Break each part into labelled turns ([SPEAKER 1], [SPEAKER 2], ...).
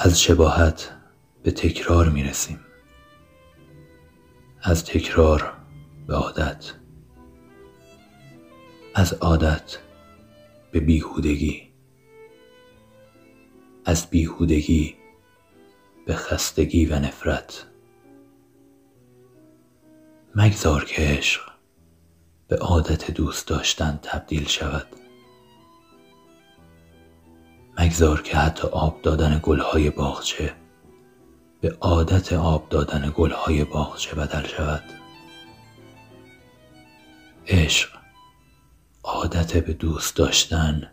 [SPEAKER 1] از شباهت به تکرار می رسیم از تکرار به عادت. از عادت به بیهودگی. از بیهودگی به خستگی و نفرت. مگذار که عشق به عادت دوست داشتن تبدیل شود. مگذار که حتی آب دادن گلهای باغچه به عادت آب دادن گلهای باغچه بدل شود. عشق عادت به دوست داشتن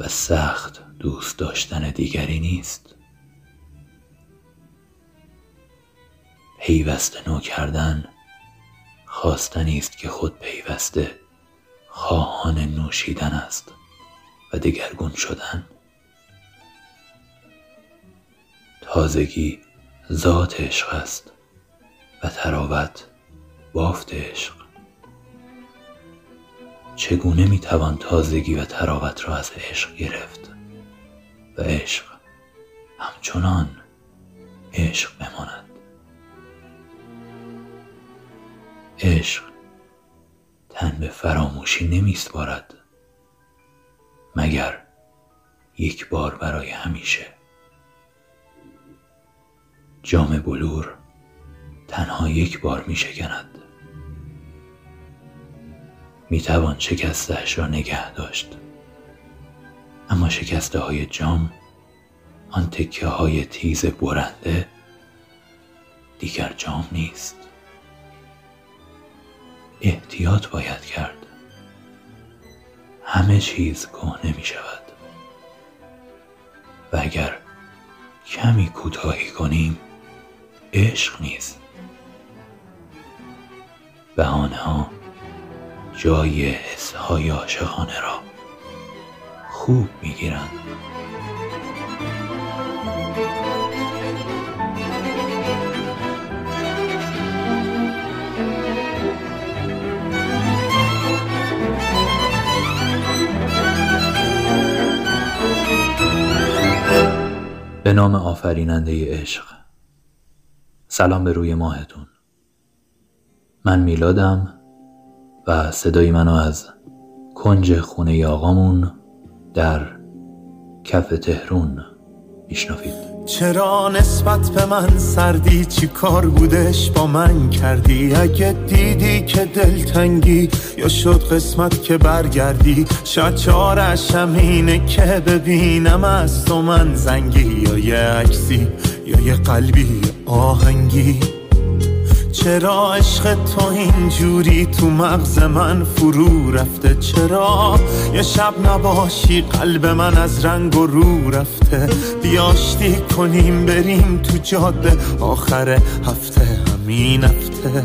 [SPEAKER 1] و سخت دوست داشتن دیگری نیست. پیوسته نو کردن خواستنی است که خود پیوسته خواهان نوشیدن است و دگرگون شدن. تازگی ذات عشق است و تراوت بافت عشق. چگونه می‌توان تازگی و تراوت را از عشق گرفت و عشق همچنان عشق بماند؟ عشق تن به فراموشی نمیسپارد مگر یک بار برای همیشه. جام بلور تنها یک بار می شکند. می توان شکستش را نگه داشت. اما شکسته های جام آن تکه های تیز برنده دیگر جام نیست. احتیاط باید کرد. همه چیز کهنه می شود. و اگر کمی کوتاهی کنیم عشق نیز بهانه ها جای حس های عاشقانه را خوب می‌گیرند. به نام آفریننده عشق سلام به روی ماهتون. من میلادم و صدای منو از کنج خونه آقامون در کف تهرون میشنوید.
[SPEAKER 2] چرا نسبت به من سردی؟ چی کار بودش با من کردی؟ اگه دیدی که دلتنگی یا شد قسمت که برگردی؟ شاید چارش اینه که ببینم از تو من زنگی یا یه عکسی یا یه قلبی آهنگی. چرا عشق تو اینجوری تو مغز من فرو رفته؟ چرا یه شب نباشی قلب من از رنگ و رو رفته؟ بیاشتی کنیم بریم تو جاده آخر هفته همین هفته.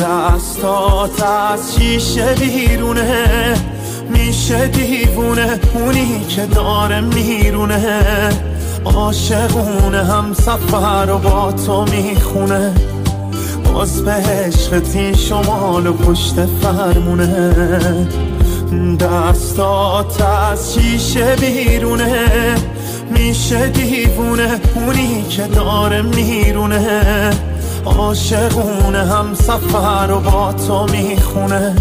[SPEAKER 2] دستات از شیشه بیرونه میشه دیوونه اونی که داره میرونه. عاشقونه هم سفر و با تو می‌خونه. باز به عشق شمال و پشت فرمونه. دستات از شیشه بیرونه. میشه دیوونه اونی که داره میرونه. عاشقونه هم سفر و با تو می‌خونه.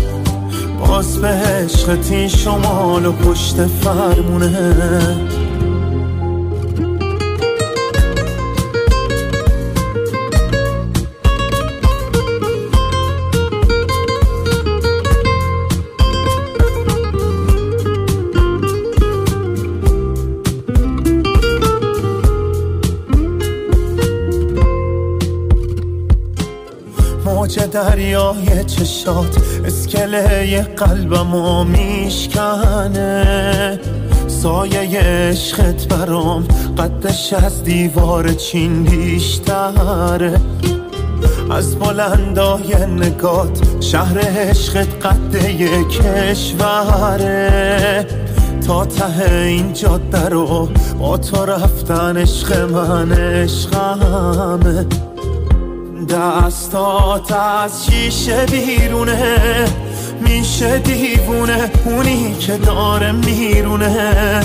[SPEAKER 2] باز به عشق شمال و پشت فرمونه. دریای چشات اسکله قلبم و میشکنه سایه عشقت برام قدش از دیوار چین بیشتره. از بلندای نگات شهر عشقت قده کشوره. تا ته این جاده رو با تو رفتن عشق من عشقمه. دستات از شیشه بیرونه میشه دیوونه اونی که داره میرونه.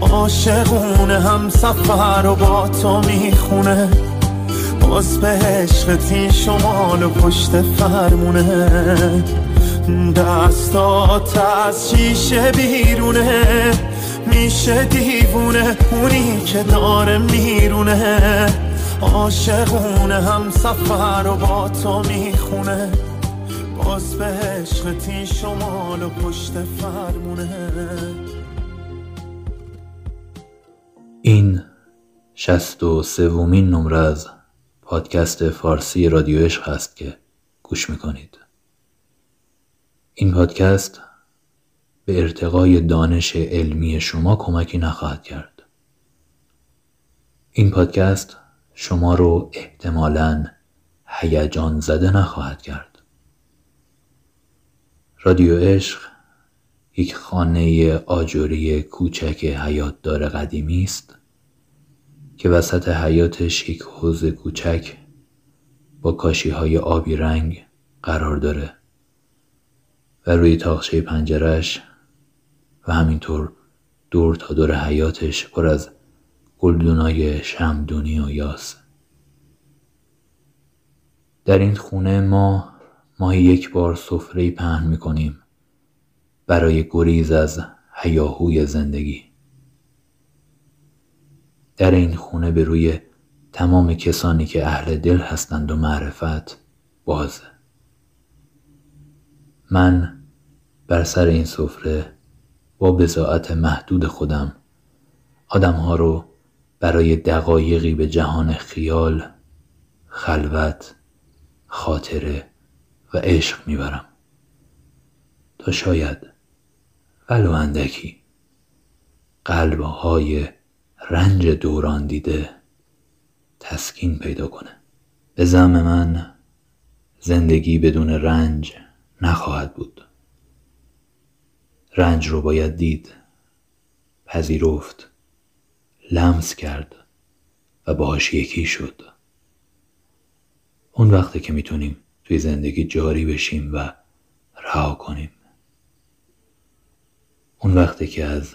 [SPEAKER 2] عاشقونه هم سفر و با تو می‌خونه. باز به عشقتی شمال و پشت فرمونه. دستات از شیشه بیرونه میشه دیوونه اونی که داره میرونه. عاشقونه هم سفر و با تو می‌خونه. باز به عشقتی شمال و پشت فرمونه.
[SPEAKER 1] این شست و سومین نمره از پادکست فارسی رادیو عشق هست که گوش می‌کنید. این پادکست به ارتقای دانش علمی شما کمکی نخواهد کرد. این پادکست شما رو احتمالا هیجان زده نخواهد کرد. رادیو عشق یک خانه آجوری کوچک حیات دار قدیمی است که وسط حیاتش یک حوز کوچک با کاشی های آبی رنگ قرار داره و روی تاخچه پنجرش و همینطور دور تا دور حیاتش پر از گلدونای شمدونی و یاس در این خونه ما ماهی یک بار سفره پهن می‌کنیم برای گریز از هیاهوی زندگی. در این خونه به روی تمام کسانی که اهل دل هستند و معرفت بازه من بر سر این سفره با بزاعت محدود خودم آدمها رو برای دقایقی به جهان خیال خلوت خاطره و عشق می‌برم. تا شاید ولو اندکی. قلبهای رنج دوران دیده تسکین پیدا کنه. به زم من زندگی بدون رنج نخواهد بود. رنج رو باید دید پذیرفت. لمس کرد و باهاش یکی شد. اون وقته که می‌تونیم توی زندگی جاری بشیم و رها کنیم. اون وقته که از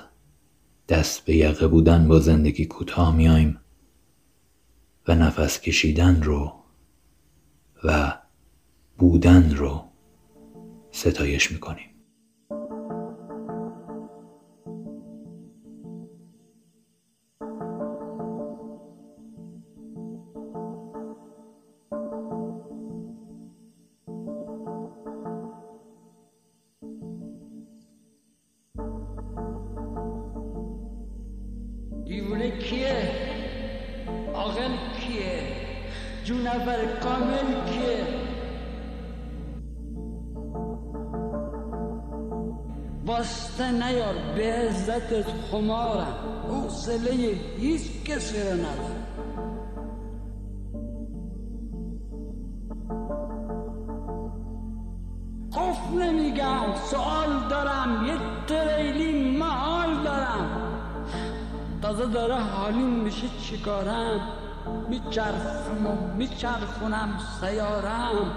[SPEAKER 1] دست به یقه بودن با زندگی کوتاه میایم و نفس کشیدن رو و بودن رو ستایش می‌کنیم.
[SPEAKER 3] نیار به عزتت خمارم. حوصله هیچ کسی رو ندارم خوف نمیگم سوال دارم یه تریلی محال دارم. تازه داره حالیم میشه چیکارم؟ میچرخم و میچرخونم سیارم.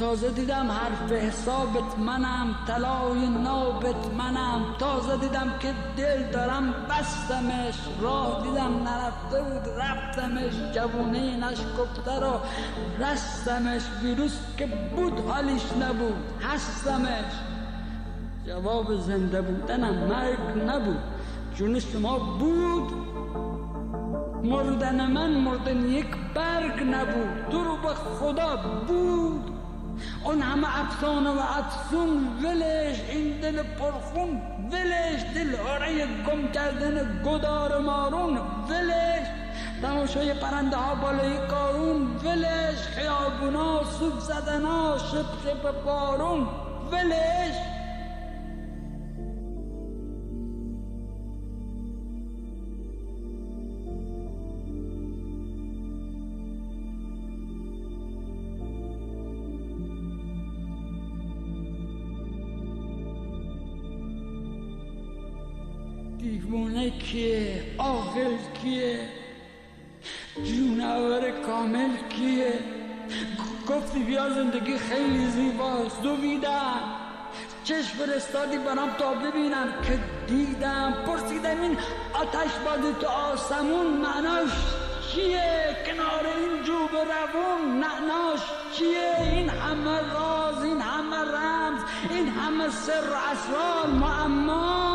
[SPEAKER 3] تازه دیدم حرف حسابت منم طلای نابت منم. تازه دیدم که دل دارم بستمش. راه دیدم نرفته بود رفتمش. جوونه نشکفته رو رستمش. ویروس که بود حالیش نبود هستمش. جواب زنده بودنم مرگ نبود. جون شما بود مردن من مردن یک برگ نبود. تو رو به خدا بود. اون همه افسانه و افسون ولش این دل پرخون ولش دل آره گم کردن گدار مارون ولش تماشای پرنده ها بالای کارون ولش خیابونا سوب زدنا شب شب بارون ولش دیوونه کیه؟ آخر کیه؟ جونور کامل کیه؟ گفتی بیا زندگی خیلی زیباست دویدم. چشم فرستادی برام تا ببینم که دیدم. پرسیدم این آتش بازی تو آسمون معناش چیه؟ کنار این جوب روون نعناش چیه؟ این همه راز این همه رمز این همه سر اسرار. معماست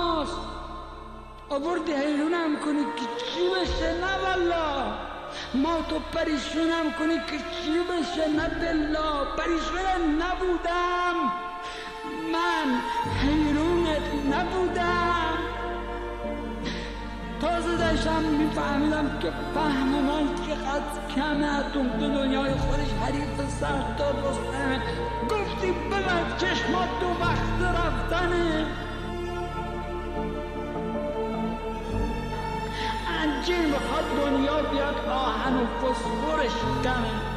[SPEAKER 3] آوردی حیرونم کنی که چی بشه؟ نه والا ما تو پریشونم کنی که چی بشه؟ نه بلا پریشونم نبودم. من حیرونت نبودم. تازه داشتم میفهمیدم که فهم من چقدر کمه. تو دنیای خودش حریف سردار رستمه گفتی ببند چشمات تو وقت رفتنه. انجیر می‌خواد دنیا بیاد آهن و فسفرش کمه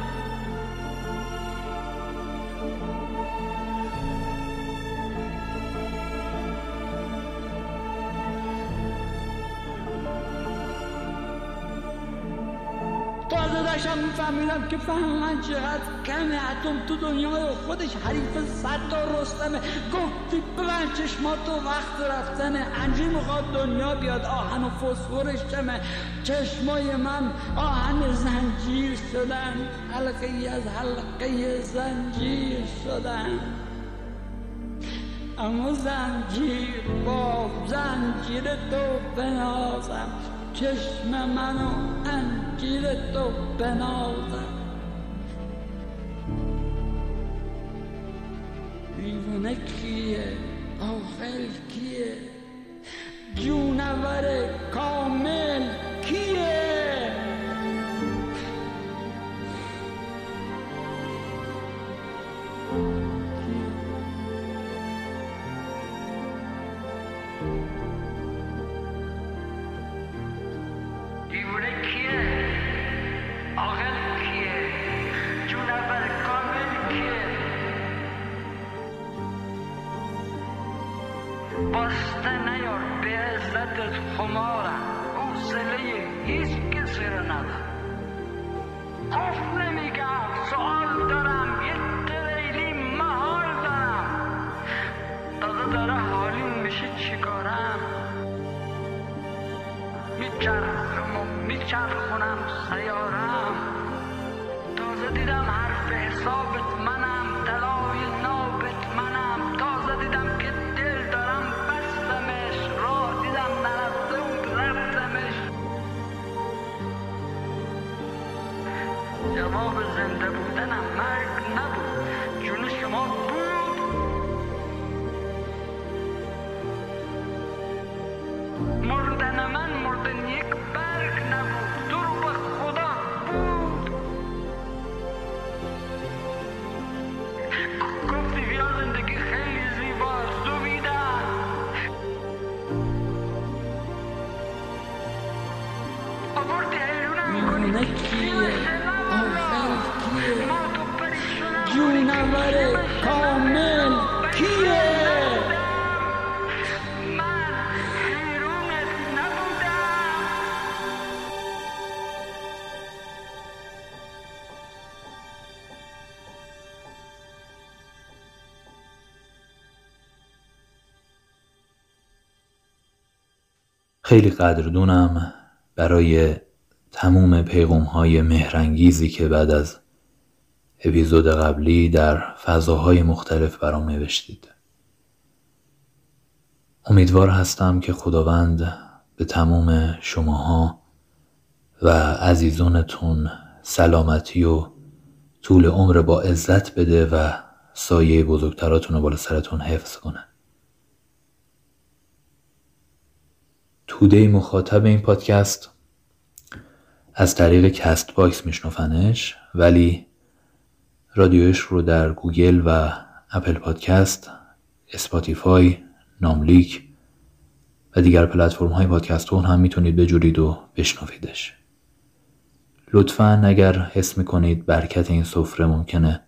[SPEAKER 3] داشتم میفهمیدم که فهم من چقدر کمه. اتم تو دنیای خودش حریف صد تا رستمه. گفتی ببند چشماتو وقت رفتنه. انجی می‌خواد دنیا بیاد آهن و فسفرش چمه چشمای من آهن زنجیر شدن. حلقه از حلقه زنجیر شدن. اما زنجیر با زنجیر تو بنازم. چشم منو انجیر تو بنازم. دیوونه کیه؟ آخر کیه؟ جونور کامل
[SPEAKER 4] میچرخم و میچرخونم سیارم. تازه دیدم حرف حسابت منم طلای نابت منم. تازه دیدم که دل دارم بستمش. راه دیدم نرفته بود رفتمش. جواب خیلی
[SPEAKER 1] قدردونم برای تموم پیغام های مهرنگیزی که بعد از اپیزود قبلی در فضاهای مختلف برام نوشتید. امیدوار هستم که خداوند به تموم شماها و عزیزانتون سلامتی و طول عمر با عزت بده و سایه بزرگتراتون رو بالا سرتون حفظ کنه. توده مخاطب این پادکست. از طریق Castbox میشنفنش ولی رادیوش رو در گوگل و Apple Podcast Spotify ناملیک و دیگر پلتفرم های پادکست هم می‌تونید بجورید و بشنویدش. لطفا اگر حس می‌کنید برکت این سفره ممکنه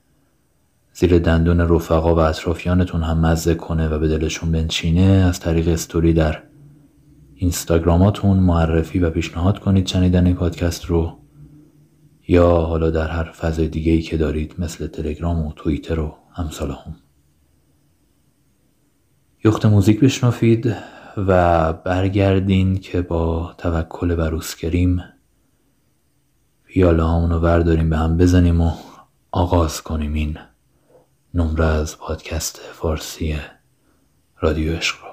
[SPEAKER 1] زیر دندون رفقا و اطرافیانتون هم مزه کنه و به دلشون بنشینه از طریق استوری در اینستاگراماتون معرفی و پیشنهاد کنید شنیدن این پادکست رو یا حالا در هر فضای دیگه ای که دارید مثل تلگرام و توییتر و امثال هم. یخت موزیک بشنفید و برگردین که با توکل و روسکریم پیاله رو برداریم به هم بزنیم و آغاز کنیم این نمره از پادکست فارسی رادیو عشق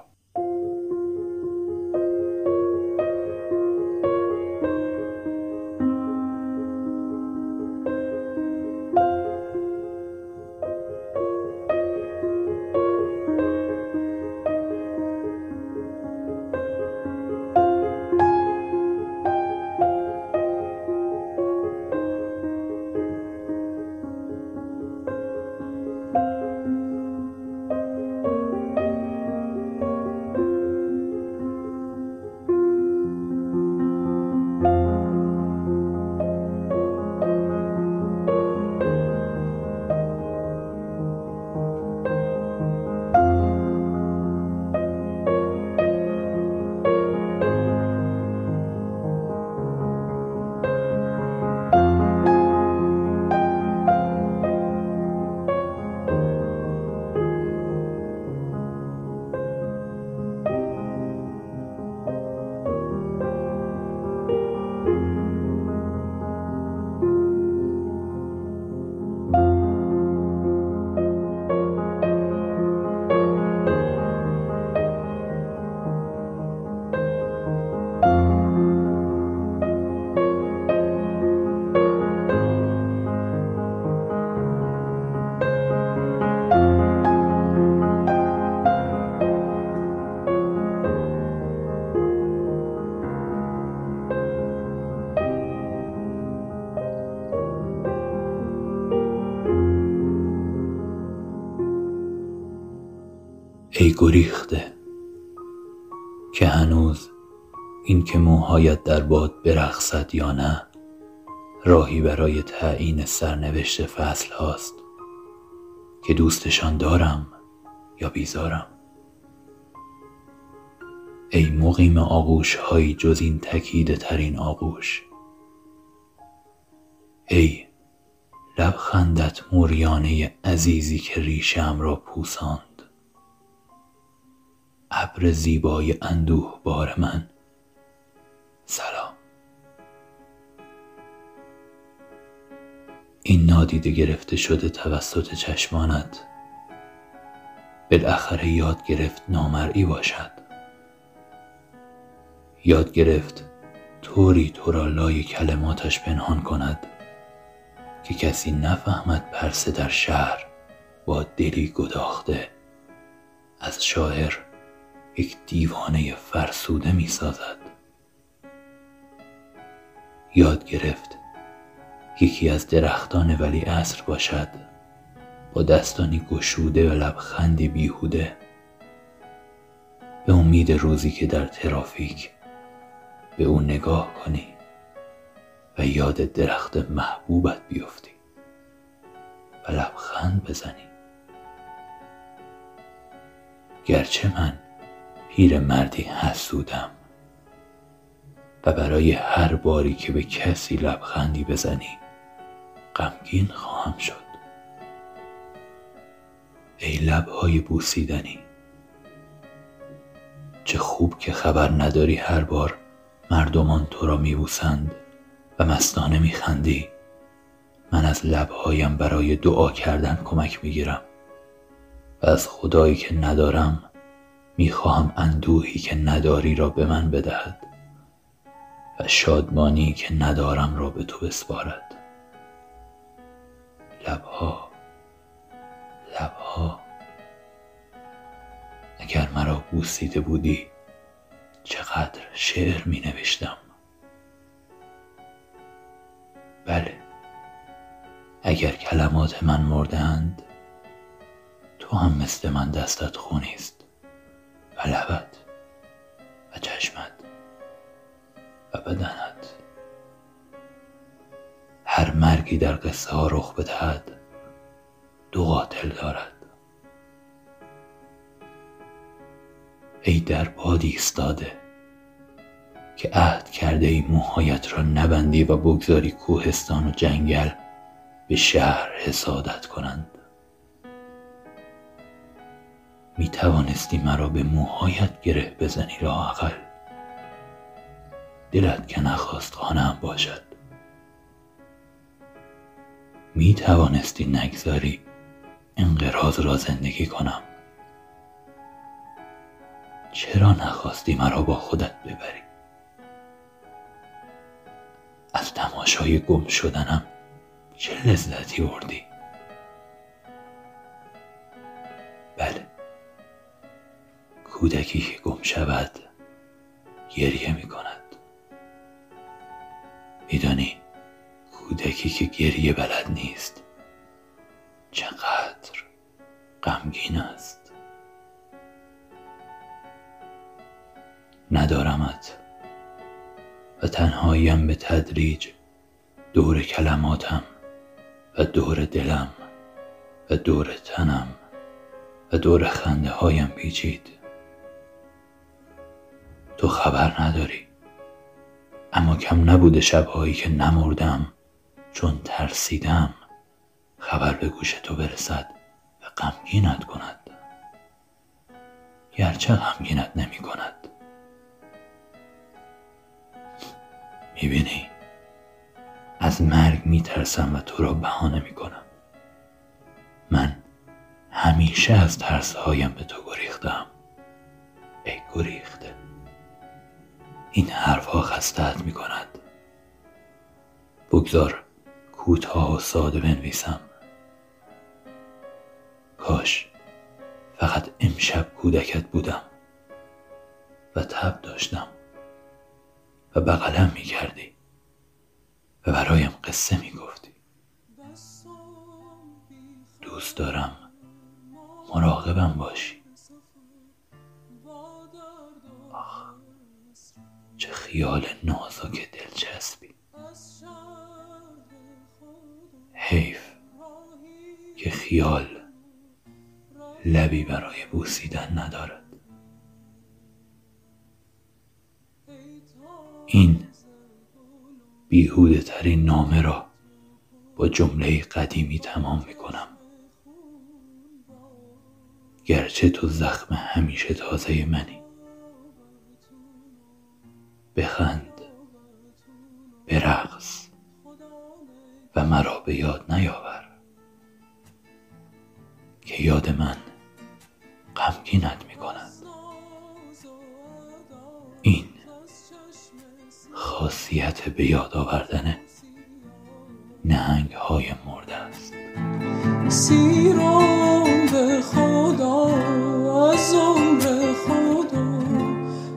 [SPEAKER 1] ای گریخته که هنوز این که موهایت در باد برقصد یا نه راهی برای تعیین سرنوشت فصل هاست که دوستشان دارم یا بیزارم. ای مقیم آغوش هایی جز این تکیده ترین آغوش. ای لبخندت موریانه عزیزی که ریشم را پوسان ابر زیبای اندوه بار من. سلام. این نادیده گرفته شده توسط چشمانت. بالاخره یاد گرفت نامرئی باشد. یاد گرفت طوری تو را لای کلماتش پنهان کند که کسی نفهمد پرسه در شهر با دلی گداخته از شاعر یک دیوانه فرسوده می سازد. یاد گرفت یکی از درختان ولی عصر باشد با دستانی گشوده و لبخندی بیهوده. به امید روزی که در ترافیک به او نگاه کنی و یاد درخت محبوبت بیفتی و لبخند بزنی. گرچه من پیر مردی حسودم. و برای هر باری که به کسی لبخندی بزنی غمگین خواهم شد. ای لبهای بوسیدنی چه خوب که خبر نداری هر بار مردمان تو را میبوسند و مستانه میخندی. من از لبهایم برای دعا کردن کمک می‌گیرم و از خدایی که ندارم می‌خواهم اندوهی که نداری را به من بدهد و شادمانی که ندارم را به تو بسپارد. لبها لبها. اگر مرا بوسیده بودی چقدر شعر می نوشتم. بله اگر کلمات من مردند تو هم مثل من دستت خونیست و لبت و چشمت و بدنت. هر مرگی در قصه ها رخ بدهد دو قاتل دارد. ای در باد ایستاده که عهد کرده ای موهایت را نبندی و بگذاری کوهستان و جنگل به شهر حسادت کنند. می توانستی مرا به موهایت گره بزنی را اقل دلت که نخواست خانم باشد. می توانستی نگذاری انقراض را زندگی کنم. چرا نخواستی مرا با خودت ببری؟ از تماشای گم شدنم چه لذتی بردی؟ بله کودکی که گم شود گریه می کند میدانی کودکی که گریه بلد نیست چقدر غمگین است. ندارمت و تنهاییم به تدریج دور کلماتم و دور دلم و دور تنم و دور خنده هایم پیچید. تو خبر نداری. اما کم نبوده شبهایی که نمردم چون ترسیدم خبر به گوش تو برسد و غمگینت کند. گرچه غمگینت نمی کند. می‌بینی؟ از مرگ میترسم و تو را بهانه می‌کنم من همیشه از ترسهایم به تو گریختم. ای گریخته. این حرفها خستهت می‌کند. بگذار کوتاه و ساده بنویسم. کاش فقط امشب کودکت بودم و تب داشتم و بغلم می کردی و برایم قصه می گفتی دوست دارم مراقبم باشی. چه خیال نازک دلچسبی. حیف که خیال لبی برای بوسیدن ندارد. این بیهوده ترین نامه را با جمله قدیمی تمام می کنم گرچه تو زخم همیشه تازه منی. بخند برقص و مرا به یاد نیاور که یاد من غمگینت می کند این خاصیت به یاد آوردن نهنگ های مرده است.
[SPEAKER 5] سیرم به خدا از عمر خدا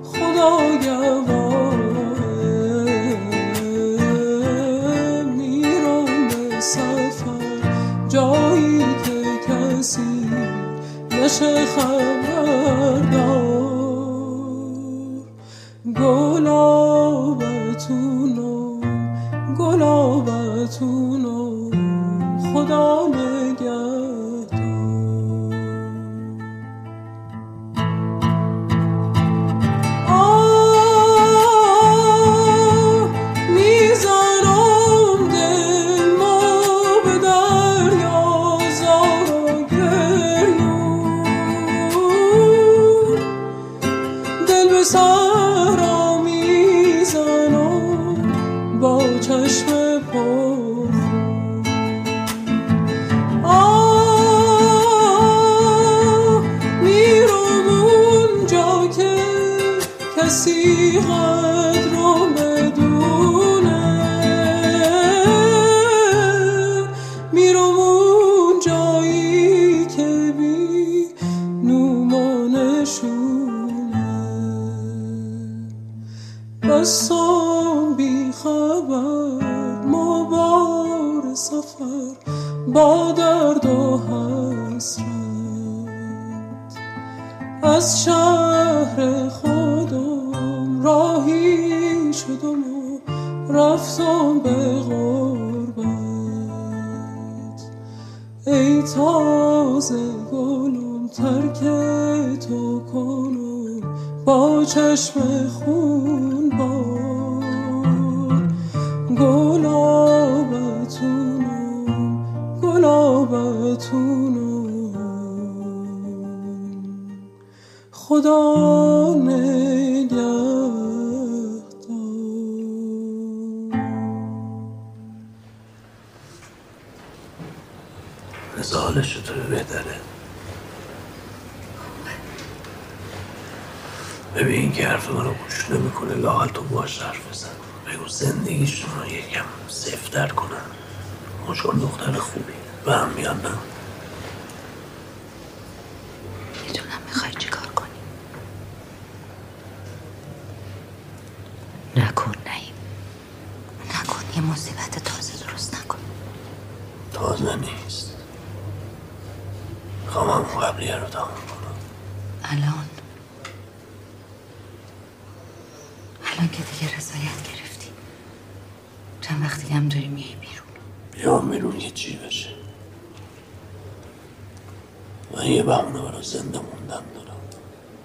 [SPEAKER 5] خدا جایی که کسی نشه خبردار
[SPEAKER 6] ببین که حرف منو گوش نمی‌کنه لاقل تو باش حرف بزن. بگو زندگیشون رو یکم سفتر کنن. مشکل دختر خوبی به هم میان نه
[SPEAKER 7] می‌دونم می‌خوای چیکار کنی نکن نیم نکن یه مصیبت تازه درست نکن
[SPEAKER 6] تازه نیست می‌خوام همون قبلیه رو تمام کنم
[SPEAKER 7] الان الان که دیگه رضایت گرفتی چند وقتی هم داری میای بیرون
[SPEAKER 6] بیا بیرون یه چی بشه من یه بهونه برای زنده موندن دارم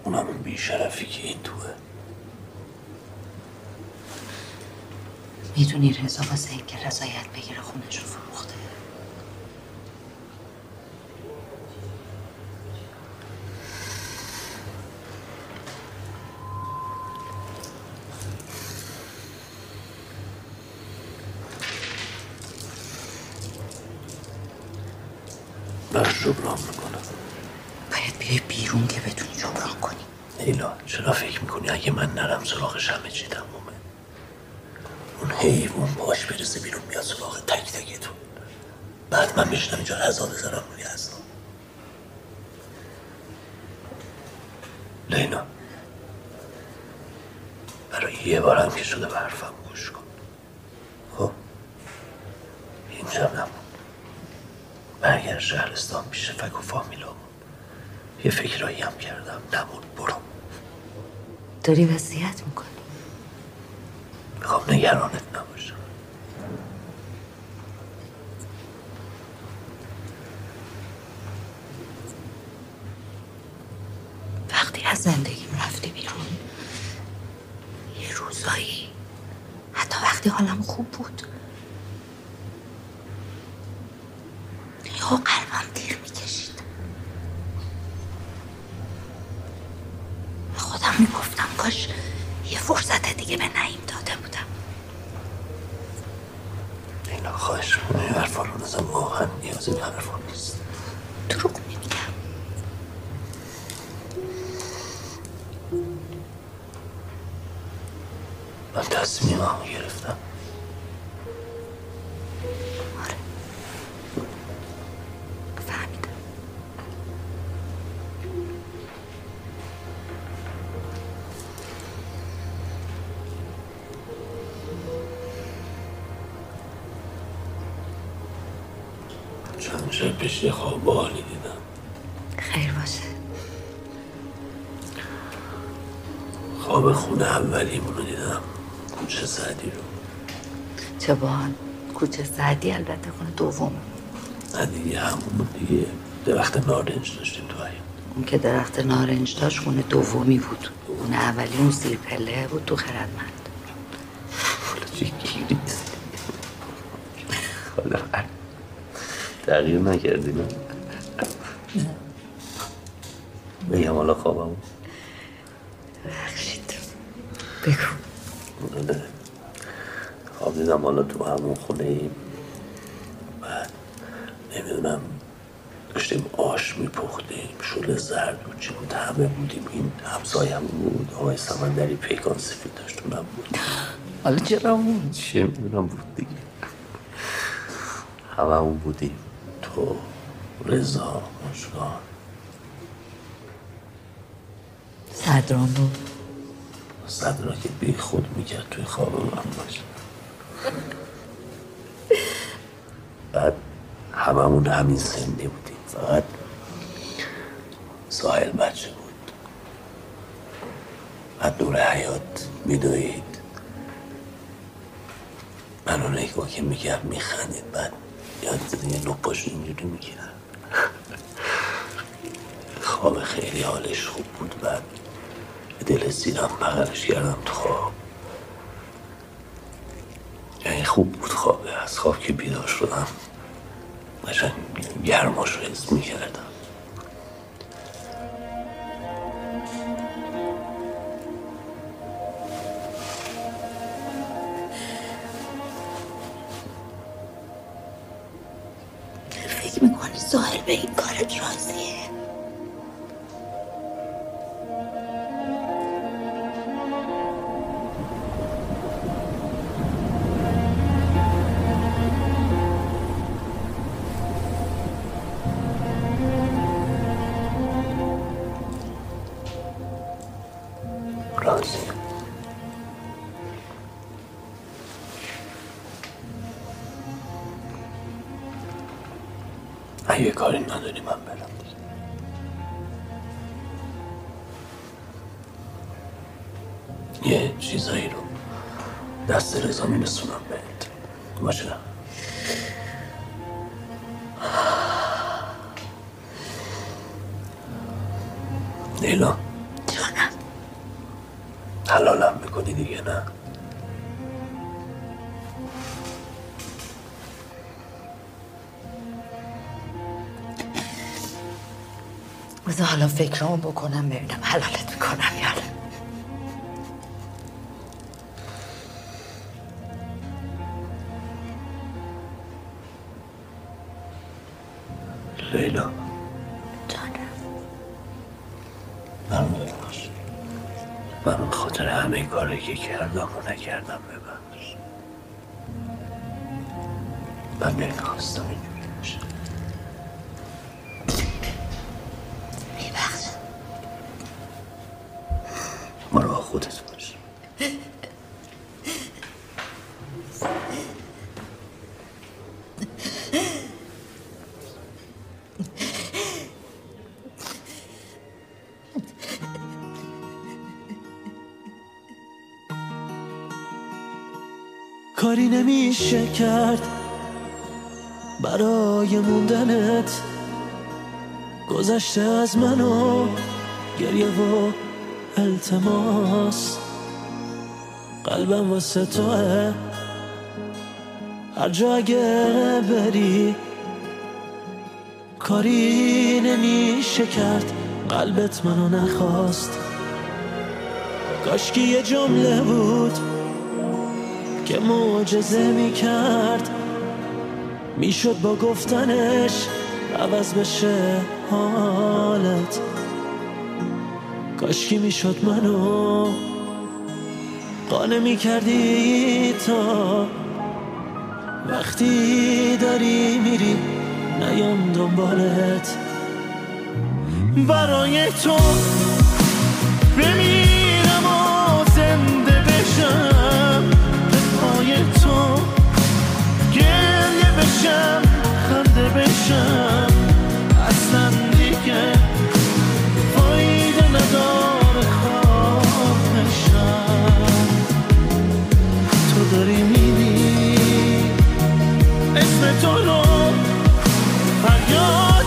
[SPEAKER 6] اونم اون بیشرفی که این توه
[SPEAKER 7] می‌دونی رضا واسه اینکه رضایت بگیره خونش رو فروخته
[SPEAKER 6] براش جبران می‌کنم
[SPEAKER 7] باید بیای بیرون که بتونی جبران کنی
[SPEAKER 6] لیلا چرا فکر می‌کنی اگه من نرم سراغش همه چی تمومه اون حیوان باش برسه بیرون بیاد سراغ تک تکتون بعد من بشنم اینجا رضا بذارم روی اصلا لیلا برای یه بارم که شده به حرفم گوش کن خب اینجا نمون برگرد شهرستان پیش فک و فامیلامون یه فکرایی هم کردم نمون برو
[SPEAKER 7] داری وصیت می‌کنی.
[SPEAKER 6] می‌خوام نگرانت نباشم.
[SPEAKER 7] وقتی از زندگیم رفتی بیرون یه روزایی حتی وقتی حالم خوب بود یا قلبم تیر می‌کشید. خودم می‌گفتم کاش یه فرصت دیگه به نعیم داده بودم.
[SPEAKER 6] اینا خواهش می‌کنم. این حرفا رو نزن واقعا نیازی به حرفا نیست.
[SPEAKER 7] دروغ نمیگم
[SPEAKER 6] من تصمیمم سعدی
[SPEAKER 7] البته خونه دوم.
[SPEAKER 6] نه دیگه همون بود دیگه. درخت نارنج داشتیم تو
[SPEAKER 7] اون که درخت نارنج داشت خونه دومی بود. اون اولی اون زیر پله بود تو خردمند.
[SPEAKER 6] حالا تغییر نکردی نه بگم حالا خوابم
[SPEAKER 7] بخشید بگو.
[SPEAKER 6] آره. خواب دیدم حالا تو همون خونه ایم بعد نمی‌دونم داشتیم آش میپختیم شل زرد بود چی بود همه بودیم. این همسایم بود آقای سمندری پیکان سفید داشت اونم بود
[SPEAKER 7] حالا چرا اون؟
[SPEAKER 6] چه می‌دونم بود دیگه. همه اون بودیم. تو رضا مشکان.
[SPEAKER 7] صدران بود.
[SPEAKER 6] صدرا که بی خود می‌کرد توی خواب من باشه. بعد هممون همین سنی بودیم. فقط ساحل بچه بود. بعد دور حیات میدوید. منو نگاه که می‌کرد میخندید بعد یاد دیگه نپاش اینجوری می‌کرد. خواب خیلی حالش خوب بود بعد دل سیرم بغلش کردم تو خواب. یعنی خوب بود خوابه از خواب که بیدار شدم. قشنگ گرماش رو حس می‌کردم.
[SPEAKER 7] فکرامو بکنم ببینم حلالت می‌کنم یا نه.
[SPEAKER 6] لیلا.
[SPEAKER 7] جانم.
[SPEAKER 6] من ببخش من به خاطر همه کاری که کردم و نکردم ببخش. من نمی‌خواستم اینجوری خودت باش.
[SPEAKER 8] کاری نمیشه کرد برای موندنت. گذشته از منو گریه و التماس. قلبم واسه توه. هر جا اگه بری کاری نمیشه کرد. قلبت منو نخواست. کاشکی یه جمله بود که معجزه می کرد می‌شد با گفتنش عوض بشه حالت. کاشکی می‌شد منو. قانه می کردی تا وقتی داری میری نیام دنبالت. برای تو بمیرم و زنده بشم. پای تو گریه بشم خنده بشم. نداره خواهشم تو داری میری اسم تو رو فریاد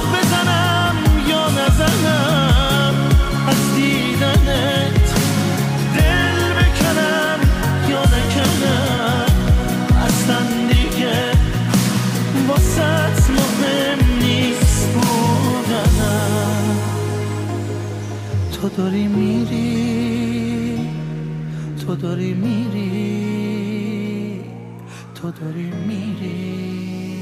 [SPEAKER 8] داری میری تو داری میری تو داری میری.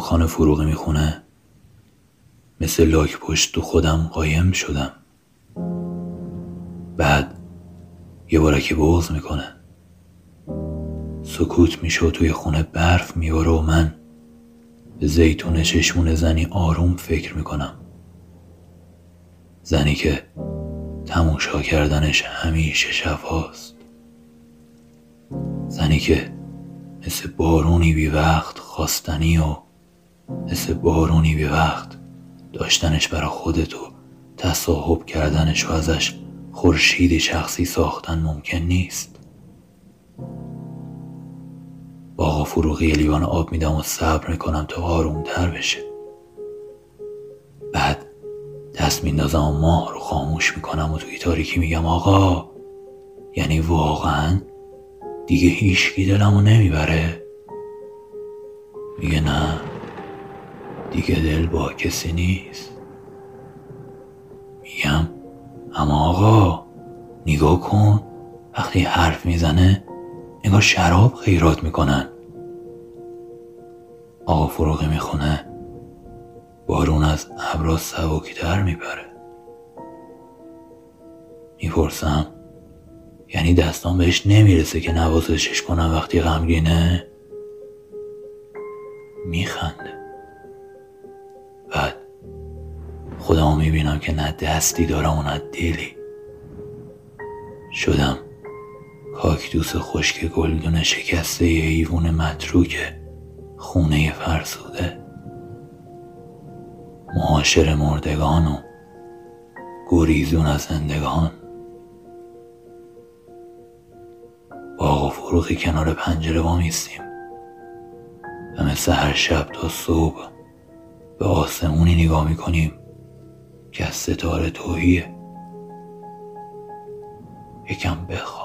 [SPEAKER 1] خان فروغی می‌خونه. مثل لاک پشت تو خودم قایم شدم. بعد یه بارکی بغض می‌کنه. سکوت میشه و توی خونه برف میباره و من به زیتون چشمون زنی آروم فکر می‌کنم. زنی که تماشا کردنش همیشه شفاست. زنی که مثل بارونی بی وقت خواستنی و مثل بارونی بی وقت. داشتنش برا خودت و تصاحب کردنش و ازش خورشید شخصی ساختن ممکن نیست. با آقا فروغی لیوان آب میدم و صبر می‌کنم تا آروم تر بشه دست میندازم و ماه رو خاموش می‌کنم و توی تاریکی میگم آقا یعنی واقعا دیگه هیچکی دلمو نمی‌بره؟ میگه نه. دیگه دل با کسی نیست. میگم اما آقا نگاه کن. وقتی حرف می‌زنه انگار شراب خیرات می‌کنن. آقا فروغی می‌خونه. بارون از ابرا سبکتر می‌بره می‌پرسم یعنی دستان بهش نمی‌رسه که نوازشش کنم وقتی غمگینه؟ میخنده. خودمو می‌بینم که نه دستی دارم و نه دلی. شدم کاکتوس خشک گلدون شکسته یه ایوون متروک خونه فرسوده. معاشر مردگان و گریزون از زندگان. باغ و فروغی کنار پنجره با میستیم و مثل هر شب تا صبح به آسمونی نگاه می‌کنیم. که از ستاره توهیه. یکم بخواب.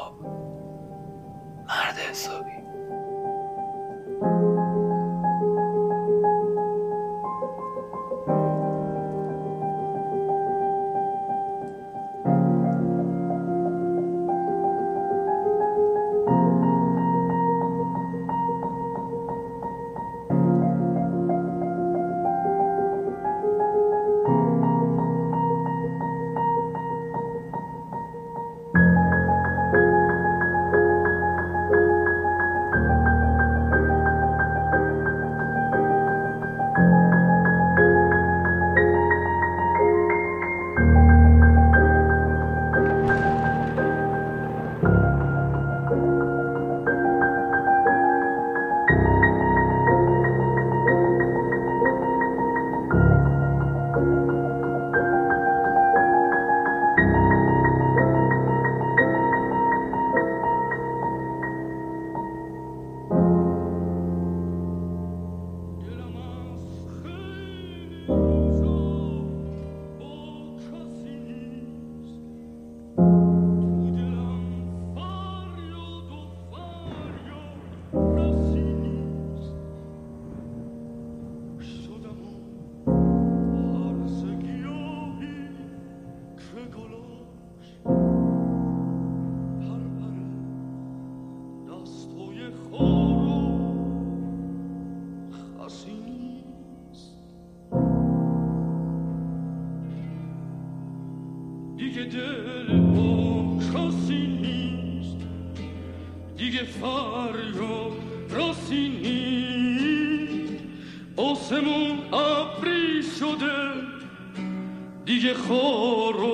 [SPEAKER 9] بارون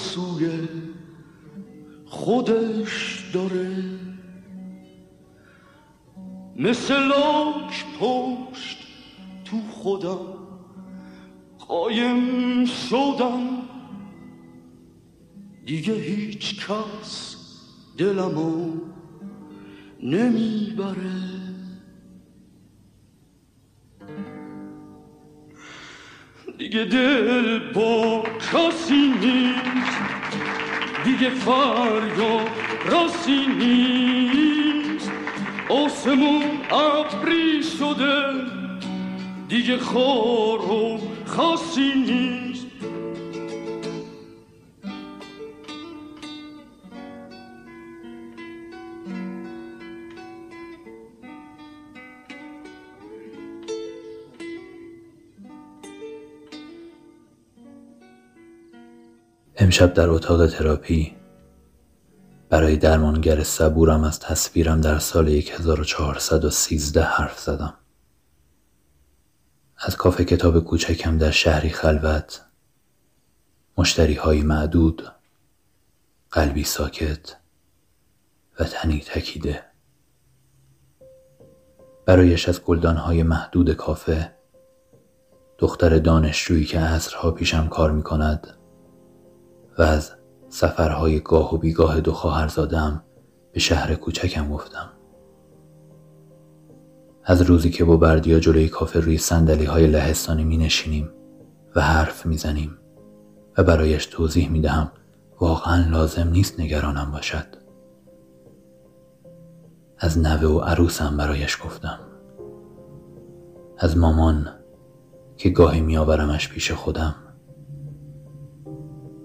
[SPEAKER 9] سوی خودش داره. مثل لاک پشت تو خودم قایم شدم. دیگه هیچ کس دلمو نمی‌بره. دیگه دل با کسی نیست. دیگه فریاد راسی نیست آسمون ابری شده دیگه خار و خاصی نیست
[SPEAKER 1] امشب در اتاق تراپی. برای درمانگر صبورم از تصویرم در سال 1413 حرف زدم. از کافه کتاب کوچکم در شهری خلوت مشتری های معدود قلبی ساکت و تنی تکیده. برایش از گلدانهای محدود کافه دختر دانشجویی که عصرها پیشم کار می کند از سفرهای گاه و بیگاه دو خواهر زادم به شهر کوچکم گفتم از روزی که با بردیا جلوی کافه روی سندلی های لهستانی می نشینیم و حرف می زنیم و برایش توضیح می دهم واقعا لازم نیست نگرانم باشد. از نوه و عروسم برایش گفتم. از مامان که گاهی میآورمش پیش خودم.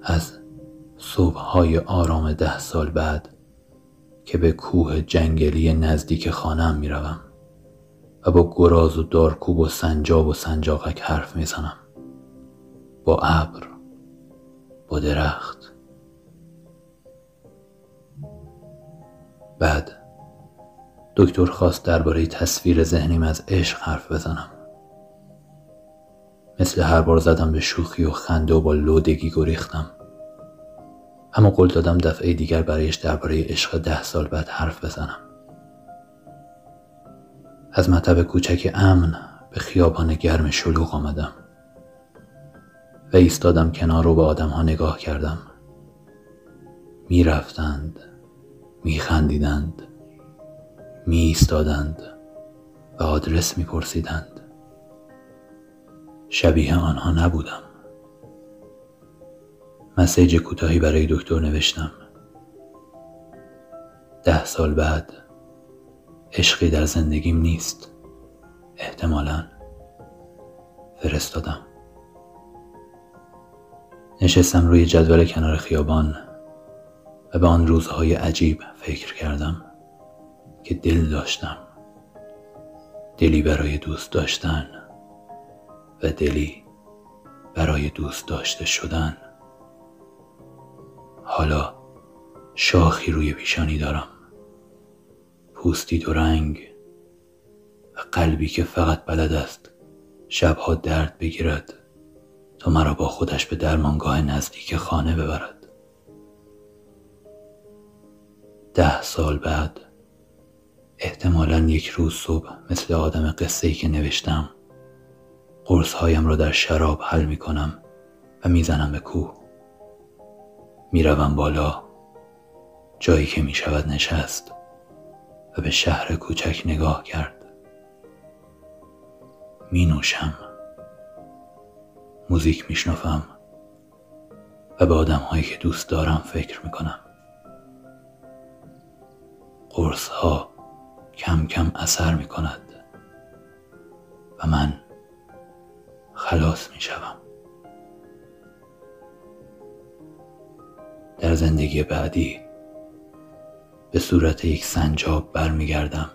[SPEAKER 1] از صبحهای آرام ده سال بعد که به کوه جنگلی نزدیک خانم می‌روم و با گراز و دارکوب و سنجاب و سنجاقک حرف می‌زنم. با ابر با درخت. بعد دکتر خواست درباره تصویر ذهنیم از عشق حرف بزنم. مثل هر بار زدم به شوخی و خنده و با لودگی گریختم. اما قول دادم دفعه دیگر برایش درباره عشق ده سال بعد حرف بزنم. از مطب کوچک امن به خیابان گرم شلوغ آمدم و ایستادم کنار رو به آدم ها نگاه کردم. می رفتند می ایستادند و آدرس می پرسیدند شبیه آنها نبودم. مسیج کوتاهی برای دکتر نوشتم. ده سال بعد عشقی در زندگیم نیست. احتمالا فرستادم. نشستم روی جدول کنار خیابان و به آن روزهای عجیب فکر کردم که دل داشتم. دلی برای دوست داشتن و دلی برای دوست داشته شدن. حالا شاخی روی پیشانی دارم. پوستی دو رنگ و قلبی که فقط بلد است شبها درد بگیرد تا مرا با خودش به درمانگاه نزدیک خانه ببرد. ده سال بعد احتمالا یک روز صبح مثل آدم قصه که نوشتم قرص هایم را در شراب حل می کنم و می‌زنم به کوه. می‌روم بالا. جایی که می شود نشست و به شهر کوچک نگاه کرد. می نوشم موزیک میشنفم و به آدم هایی که دوست دارم فکر می کنم قرص ها کم کم اثر می کند و من خلاص می شوم در زندگی بعدی به صورت یک سنجاب برمیگردم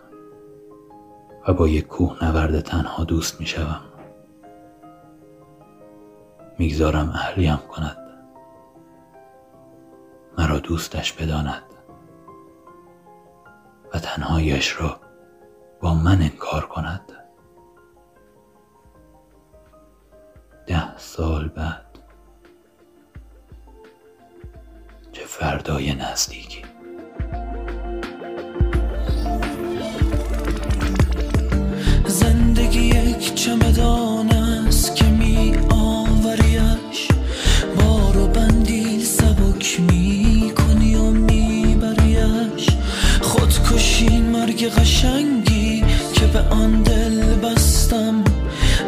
[SPEAKER 1] و با یک کوه نورد تنها دوست می شوم می‌گذارم اهلیم کند. مرا دوستش بداند و تنهایش را با من انکار کند. ده سال بعد فردای نزدیکی
[SPEAKER 10] زندگی یک چمدان است که می آوریش. بارو بندی سبک می کنی و می بریش. خودکشی مرگ قشنگی که به آن دل بستم.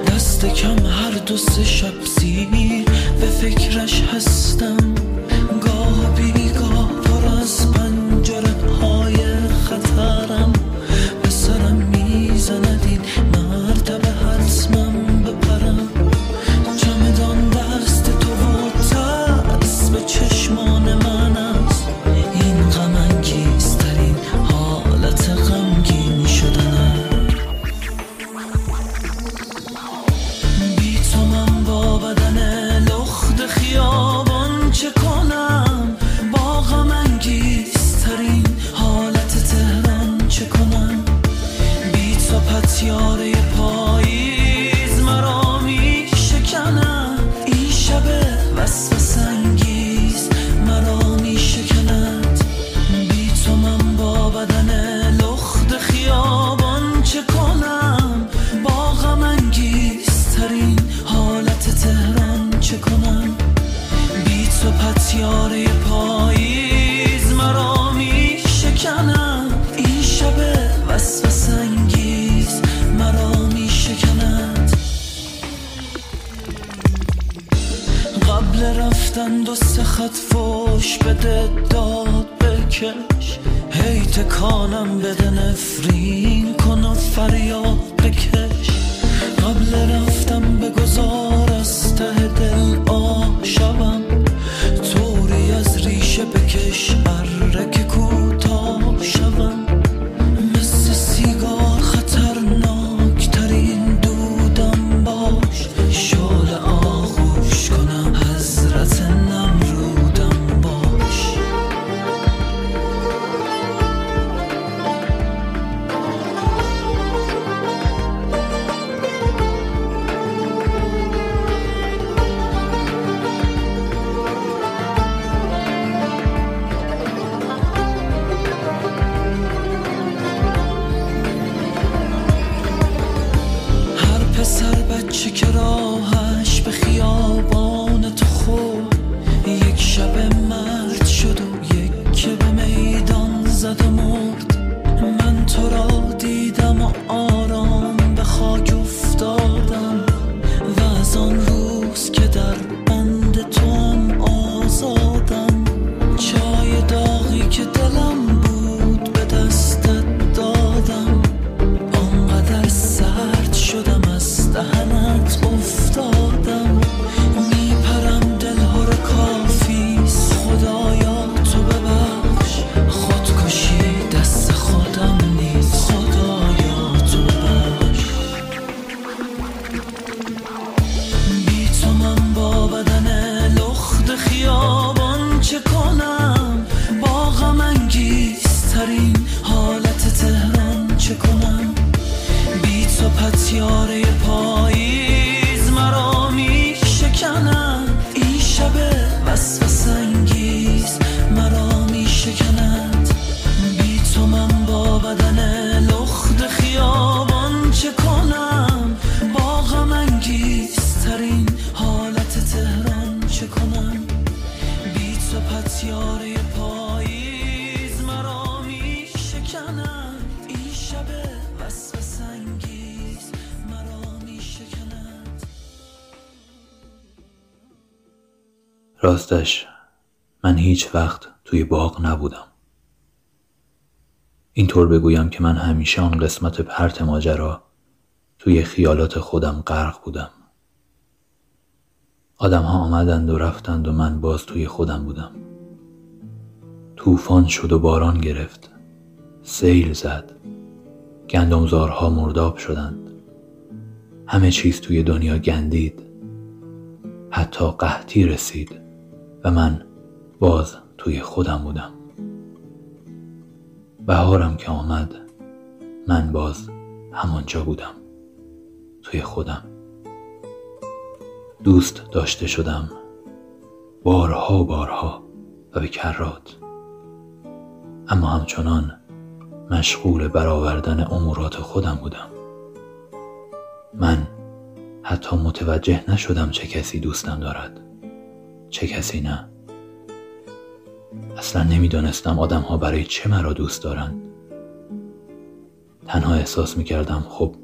[SPEAKER 10] دست کم هر دو سه شب زیر به فکرش هستم.
[SPEAKER 1] بگویم که من همیشه آن قسمت پرت ماجرا توی خیالات خودم غرق بودم. آدم ها آمدند و رفتند و من باز توی خودم بودم. طوفان شد و باران گرفت. سیل زد. گندمزارها مرداب شدند. همه چیز توی دنیا گندید. حتی قحطی رسید و من باز توی خودم بودم. بهارم که آمد من باز همانجا بودم توی خودم. دوست داشته شدم بارها بارها و به کرات. اما همچنان مشغول برآوردن امورات خودم بودم. من حتی متوجه نشدم چه کسی دوستم دارد چه کسی نه. اصلا نمی‌دانستم آدم ها برای چه مرا دوست دارند. تنها احساس می کردم خب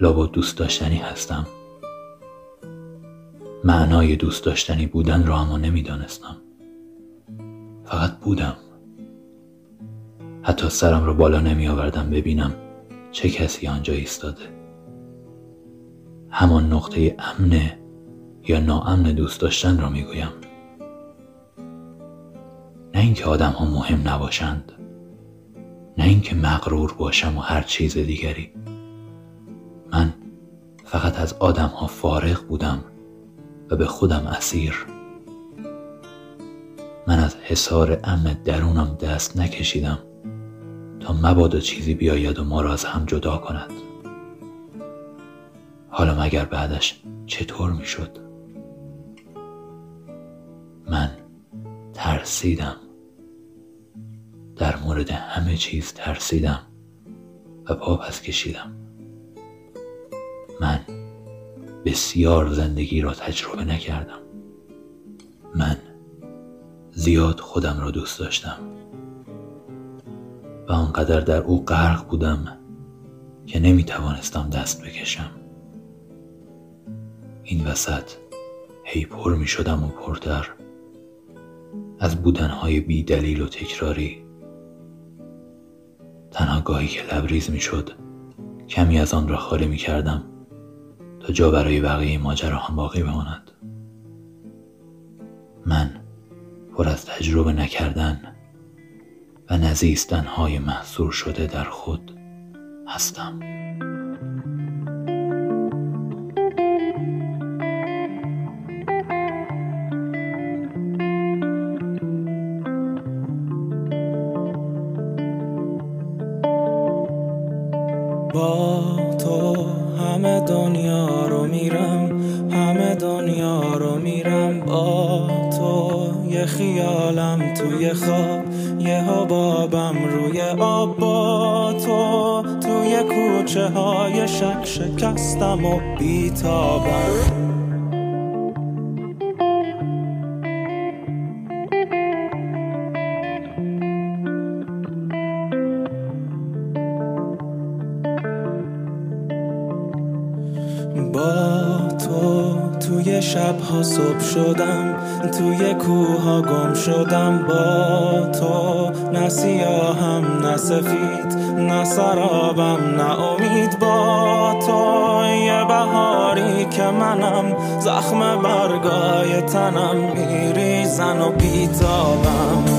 [SPEAKER 1] لابد دوست داشتنی هستم. معنای دوست داشتنی بودن را اما نمی‌دانستم. فقط بودم. حتی سرم را بالا نمی آوردم ببینم چه کسی آنجا ایستاده. همان نقطه امن یا ناامن دوست داشتن را می گویم نه اینکه آدم ها مهم نباشند نه اینکه مغرور باشم و هر چیز دیگری. من فقط از آدم ها فارغ بودم و به خودم اسیر. من از حصار امن درونم دست نکشیدم تا مبادا چیزی بیاید و ما را از هم جدا کند. حالا مگر بعدش چطور می‌شد؟ من ترسیدم. در مورد همه چیز ترسیدم و پا پس کشیدم. من بسیار زندگی را تجربه نکردم. من زیاد خودم را دوست داشتم. و آنقدر در او غرق بودم که نمی توانستم دست بکشم. این وسط هی پر می شدم و پرتر. از بودنهای بی دلیل و تکراری تنها گاهی که لبریز می شد کمی از آن را خالی می کردم تا جا برای بقیه ماجرا هم باقی بماند. من پر از تجربه نکردن و نزیستنهای محصور شده در خود هستم.
[SPEAKER 2] با تو همه دنیا رو میرم همه دنیا رو میرم با تو. یه خیالم توی خواب یه حبابم روی آب با تو. توی کوچه های شک شکستم و بیتابم. شبها صبح شدم توی کوه ها گم شدم. با تو نه سیاهم نه سفید نه سرابم نه امید. با تو یه بهاری که منم زخم برگای تنم میریزن و بیتابم.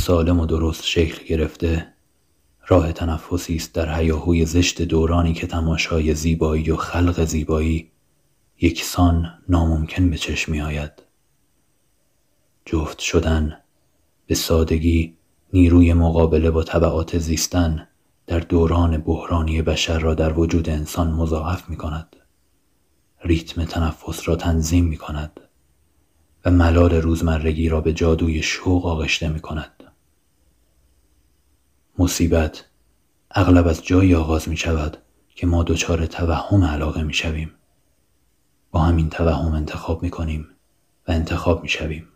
[SPEAKER 1] سالم و درست شکل گرفته. راه تنفسی است در هیاهوی زشت دورانی که تماشای زیبایی و خلق زیبایی یکسان ناممکن به چشم آید جفت شدن به سادگی نیروی مقابله با طبعات زیستن در دوران بحرانی بشر را در وجود انسان مضاعف می کند ریتم تنفس را تنظیم می کند و ملال روزمرگی را به جادوی شوق آغشته می کند. مصیبت اغلب از جایی آغاز می شود که ما دچار توهم علاقه می شویم. با همین توهم انتخاب می کنیم و انتخاب می شویم.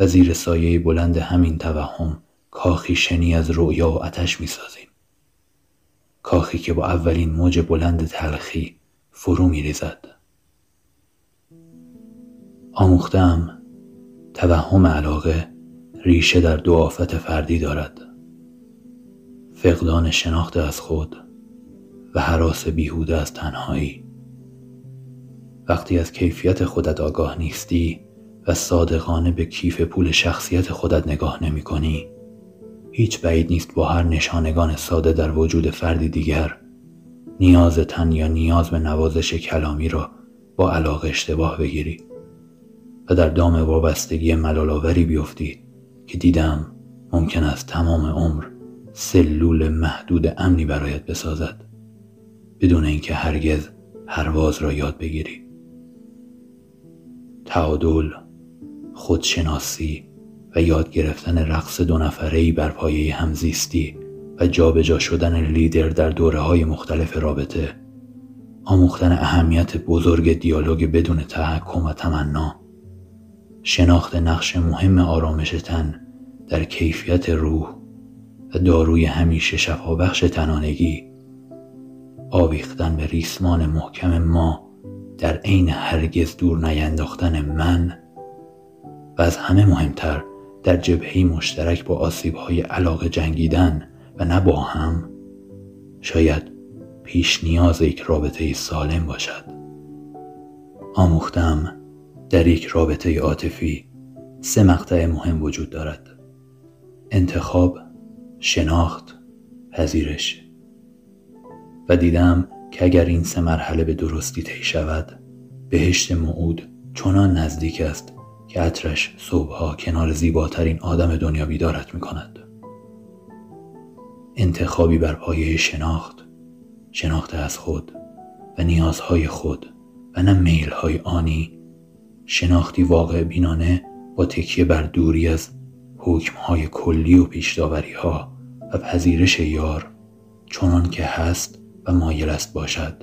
[SPEAKER 1] و زیر سایه بلند همین توهم کاخی شنی از رویا و آتش می سازیم. کاخی که با اولین موج بلند تلخی فرو می ریزد. آموختم توهم علاقه ریشه در دو آفت فردی دارد فقدان شناخت از خود و حراس بیهوده از تنهایی. وقتی از کیفیت خودت آگاه نیستی و صادقانه به کیف پول شخصیت خودت نگاه نمی کنی هیچ بعید نیست با هر نشانگان ساده در وجود فردی دیگر نیاز تن یا نیاز به نوازش کلامی را با علاقه اشتباه بگیری و در دام وابستگی ملالاوری بیفتی که دیدم ممکن است تمام عمر سلول محدود امنی برایت بسازد بدون اینکه هرگز پرواز را یاد بگیری. تعادل خودشناسی و یاد گرفتن رقص دو نفره‌ای بر پایه همزیستی و جابجا شدن لیدر در دوره های مختلف رابطه آموختن اهمیت بزرگ دیالوگ بدون تحکم و تمنا شناخت نقش مهم آرامش تن در کیفیت روح و داروی همیشه شفابخش تنانگی. آویختن به ریسمان محکم ما در عین هرگز دور نینداختن من و از همه مهمتر در جبهه مشترک با آسیبهای علاقه جنگیدن و نه با هم شاید پیش نیاز یک رابطه سالم باشد. آموختم در یک رابطه عاطفی سه مقطع مهم وجود دارد. انتخاب شناخت پذیرش و دیدم که اگر این سه مرحله به درستی طی شود بهشت موعود چنان نزدیک است که عطرش صبحها کنار زیباترین آدم دنیا بیدارت می کند. انتخابی بر پایه شناخت شناخت از خود و نیازهای خود و نه میلهای آنی شناختی واقع بینانه با تکیه بر دوری از حکمهای کلی و پیشداوری ها و پذیرش یار چنان که هست و مایل است باشد.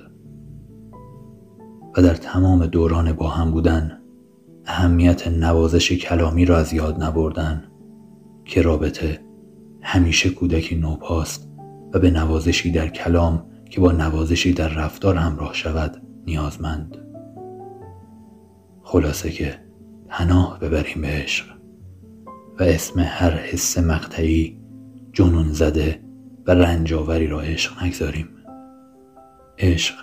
[SPEAKER 1] و در تمام دوران با هم بودن اهمیت نوازش کلامی را از یاد نبردن که رابطه همیشه کودکی نوپاست و به نوازشی در کلام که با نوازشی در رفتار همراه شود نیازمند. خلاصه که پناه ببریم به عشق. و اسم هر حس مقطعی جنون زده و رنجاوری را عشق نگذاریم. عشق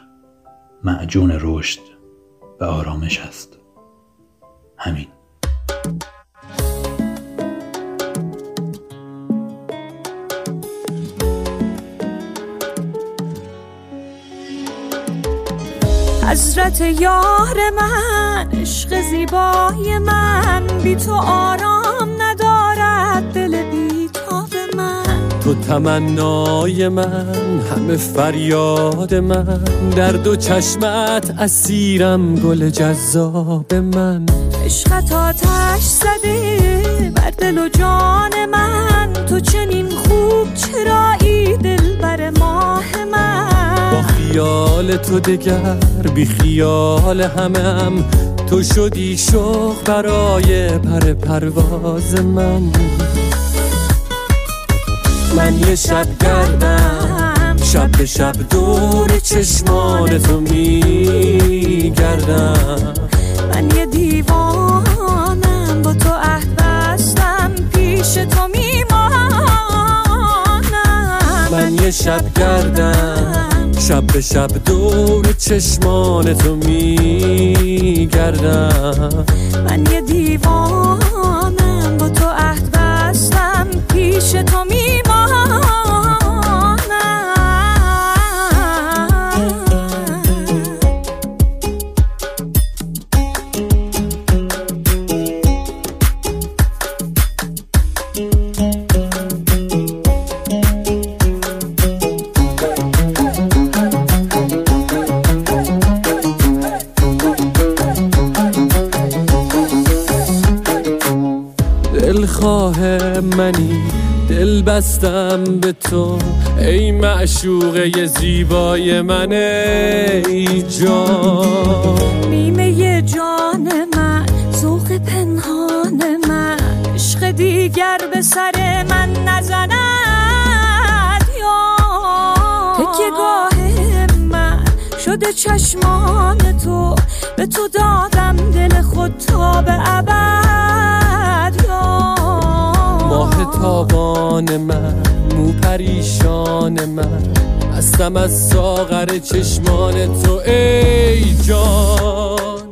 [SPEAKER 1] معجون رشد و آرامش است. همین.
[SPEAKER 11] حضرت یار من عشق زیبای من بی تو آرام
[SPEAKER 12] تو تمنای من همه فریاد من. در دو چشمت اسیرم گل جذاب من.
[SPEAKER 11] عشقت آتش زده بر دل و جان من. تو چنین خوب چرایی دل بر ماه من.
[SPEAKER 12] با خیال تو دگر بی خیال همم. تو شدی شوق برای پر پرواز من. من یه شب گردم شب به شب دور چشمان تو میگردم.
[SPEAKER 11] من یه دیوانم با تو عهد بستم پیش تو میمانم.
[SPEAKER 12] من یه شب گردم شب به شب دور چشمان تو میگردم.
[SPEAKER 11] من یه دیوانم با تو عهد بستم پیش تو میمانم
[SPEAKER 12] تو ای معشوقه زیبای من ای جان.
[SPEAKER 11] نیمه جان من ذوق پنهان من عشق دیگر به سر من نزند. یا تکیه گاه من شده چشمان تو به تو دادم دل خود تا به ابد.
[SPEAKER 12] ماه تابان من. مو پریشان من. هستم از ساغر چشمان تو ای جان.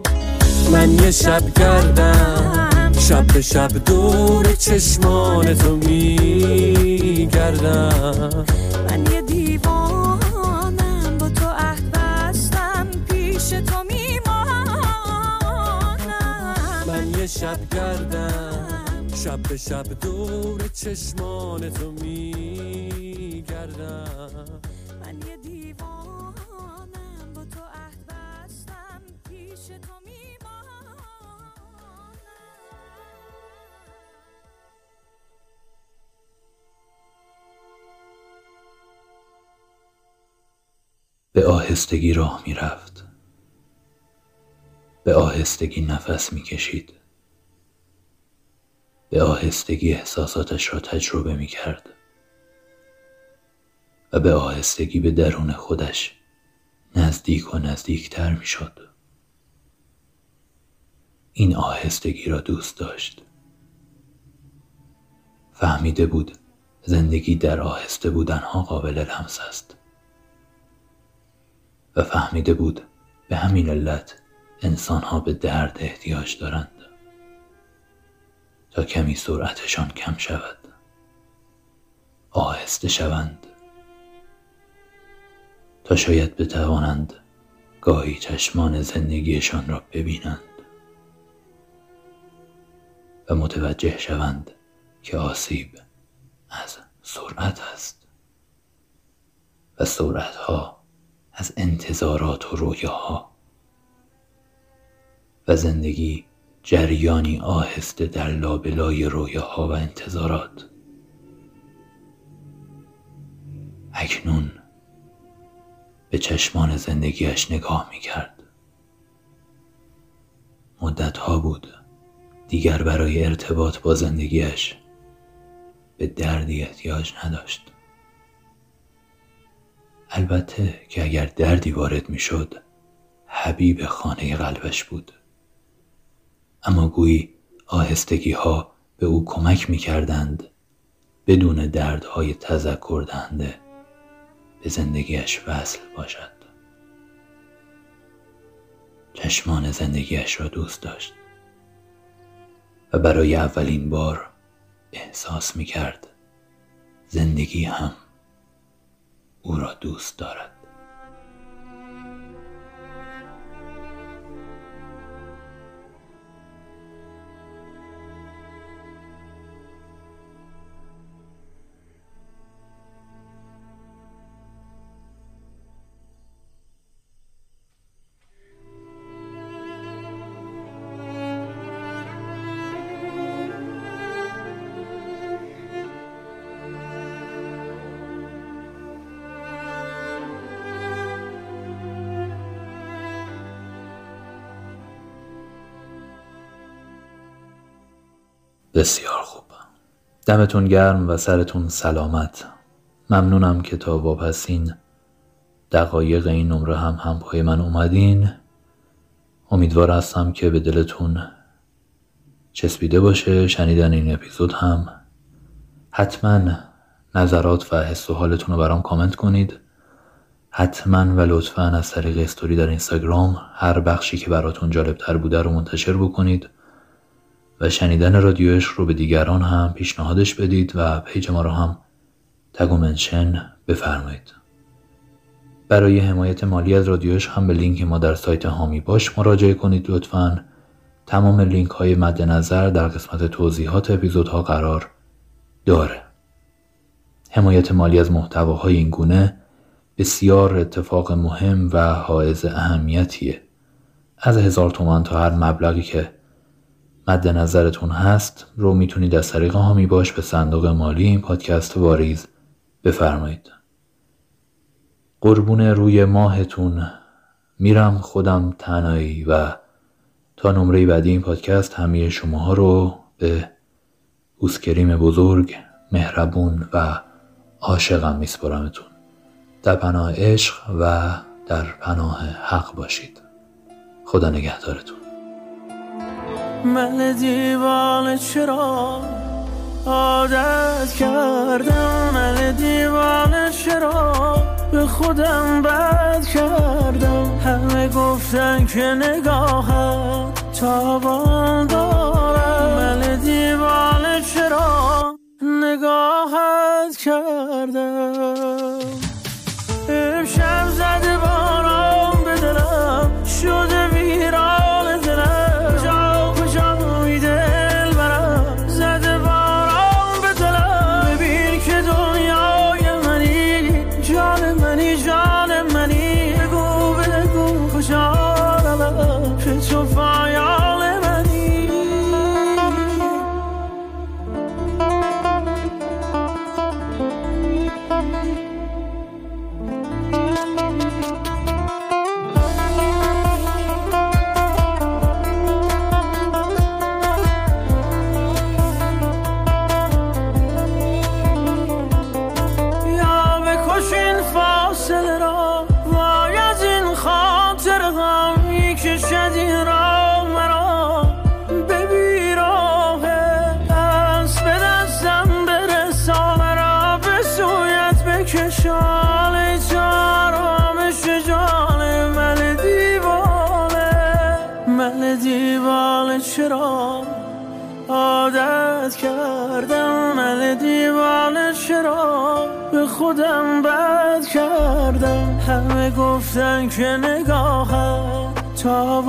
[SPEAKER 12] من یه شب گردم شب به شب دور چشمان تو میگردم.
[SPEAKER 11] من یه دیوانم با تو عهد بستم پیش تو میمانم.
[SPEAKER 12] من یه شب گردم شب به شب دور چشمان تو میگردم
[SPEAKER 11] من یه دیوانم با تو عهد بستم پیش تو میمانم
[SPEAKER 1] به آهستگی راه می رفت. به آهستگی نفس می کشید. به آهستگی احساساتش را تجربه می کرد. و به آهستگی به درون خودش نزدیک و نزدیکتر می شد. این آهستگی را دوست داشت. فهمیده بود زندگی در آهسته بودنها قابل لمس است. و فهمیده بود به همین علت انسانها به درد احتیاج دارند تا کمی سرعتشان کم شود. آهسته شوند. تا شاید بتوانند گاهی چشمان زندگیشان را ببینند. و متوجه شوند که آسیب از سرعت است. و سرعت ها از انتظارات و رویاها. و زندگی جریانی آهسته در لابلای رویاها و انتظارات. اکنون به چشمان زندگیش نگاه می کرد مدتها بود دیگر برای ارتباط با زندگیش به دردی احتیاج نداشت. البته که اگر دردی وارد می‌شد حبیب خانه قلبش بود. اما گویی آهستگی ها به او کمک می کردند بدون دردهای تذکر دهنده به زندگیش وصل باشد. چشمان زندگیش را دوست داشت و برای اولین بار احساس می کرد زندگی هم او را دوست دارد. بسیار خوب. دمتون گرم و سرتون سلامت. ممنونم که تا واپسین دقایق این نمره هم هم پای من اومدین. امیدوار هستم که به دلتون چسبیده باشه. شنیدن این اپیزود هم. حتما نظرات و حس و حالتون رو برام کامنت کنید. حتما و لطفا از طریق استوری در اینستاگرام هر بخشی که براتون جالب تر بوده رو منتشر بکنید. و شنیدن رادیوش رو به دیگران هم پیشنهادش بدید و page ما رو هم tag و mention بفرمایید. برای حمایت مالی از رادیوش هم به لینک ما در سایت حامی باش مراجعه کنید لطفا. تمام لینک های مد نظر در قسمت توضیحات اپیزودها قرار داره. حمایت مالی از محتواهای این گونه بسیار اتفاق مهم و حائز اهمیتیه. از هزار تومان تا هر مبلغی که مد نظرتون هست رو می‌تونید از طریق هامی باش به صندوق مالی این پادکست واریز بفرمایید. قربون روی ماهتون میرم خودم تنهایی و تا نمره بعدی این پادکست همه شماها رو به بوسکریم بزرگ مهربون و عاشقم میسپرمتون در پناه عشق و در پناه حق باشید. خدا نگهدارتون.
[SPEAKER 8] من دیوانه چرا عادت کردم؟ من دیوانه چرا به خودم بد کردم؟ همه گفتن که نگاهت تابان دارم من دیوانه چرا نگاهت کردم؟ امشب زده باران به دلم شده ویران همه گفتن که نگاهم تاوان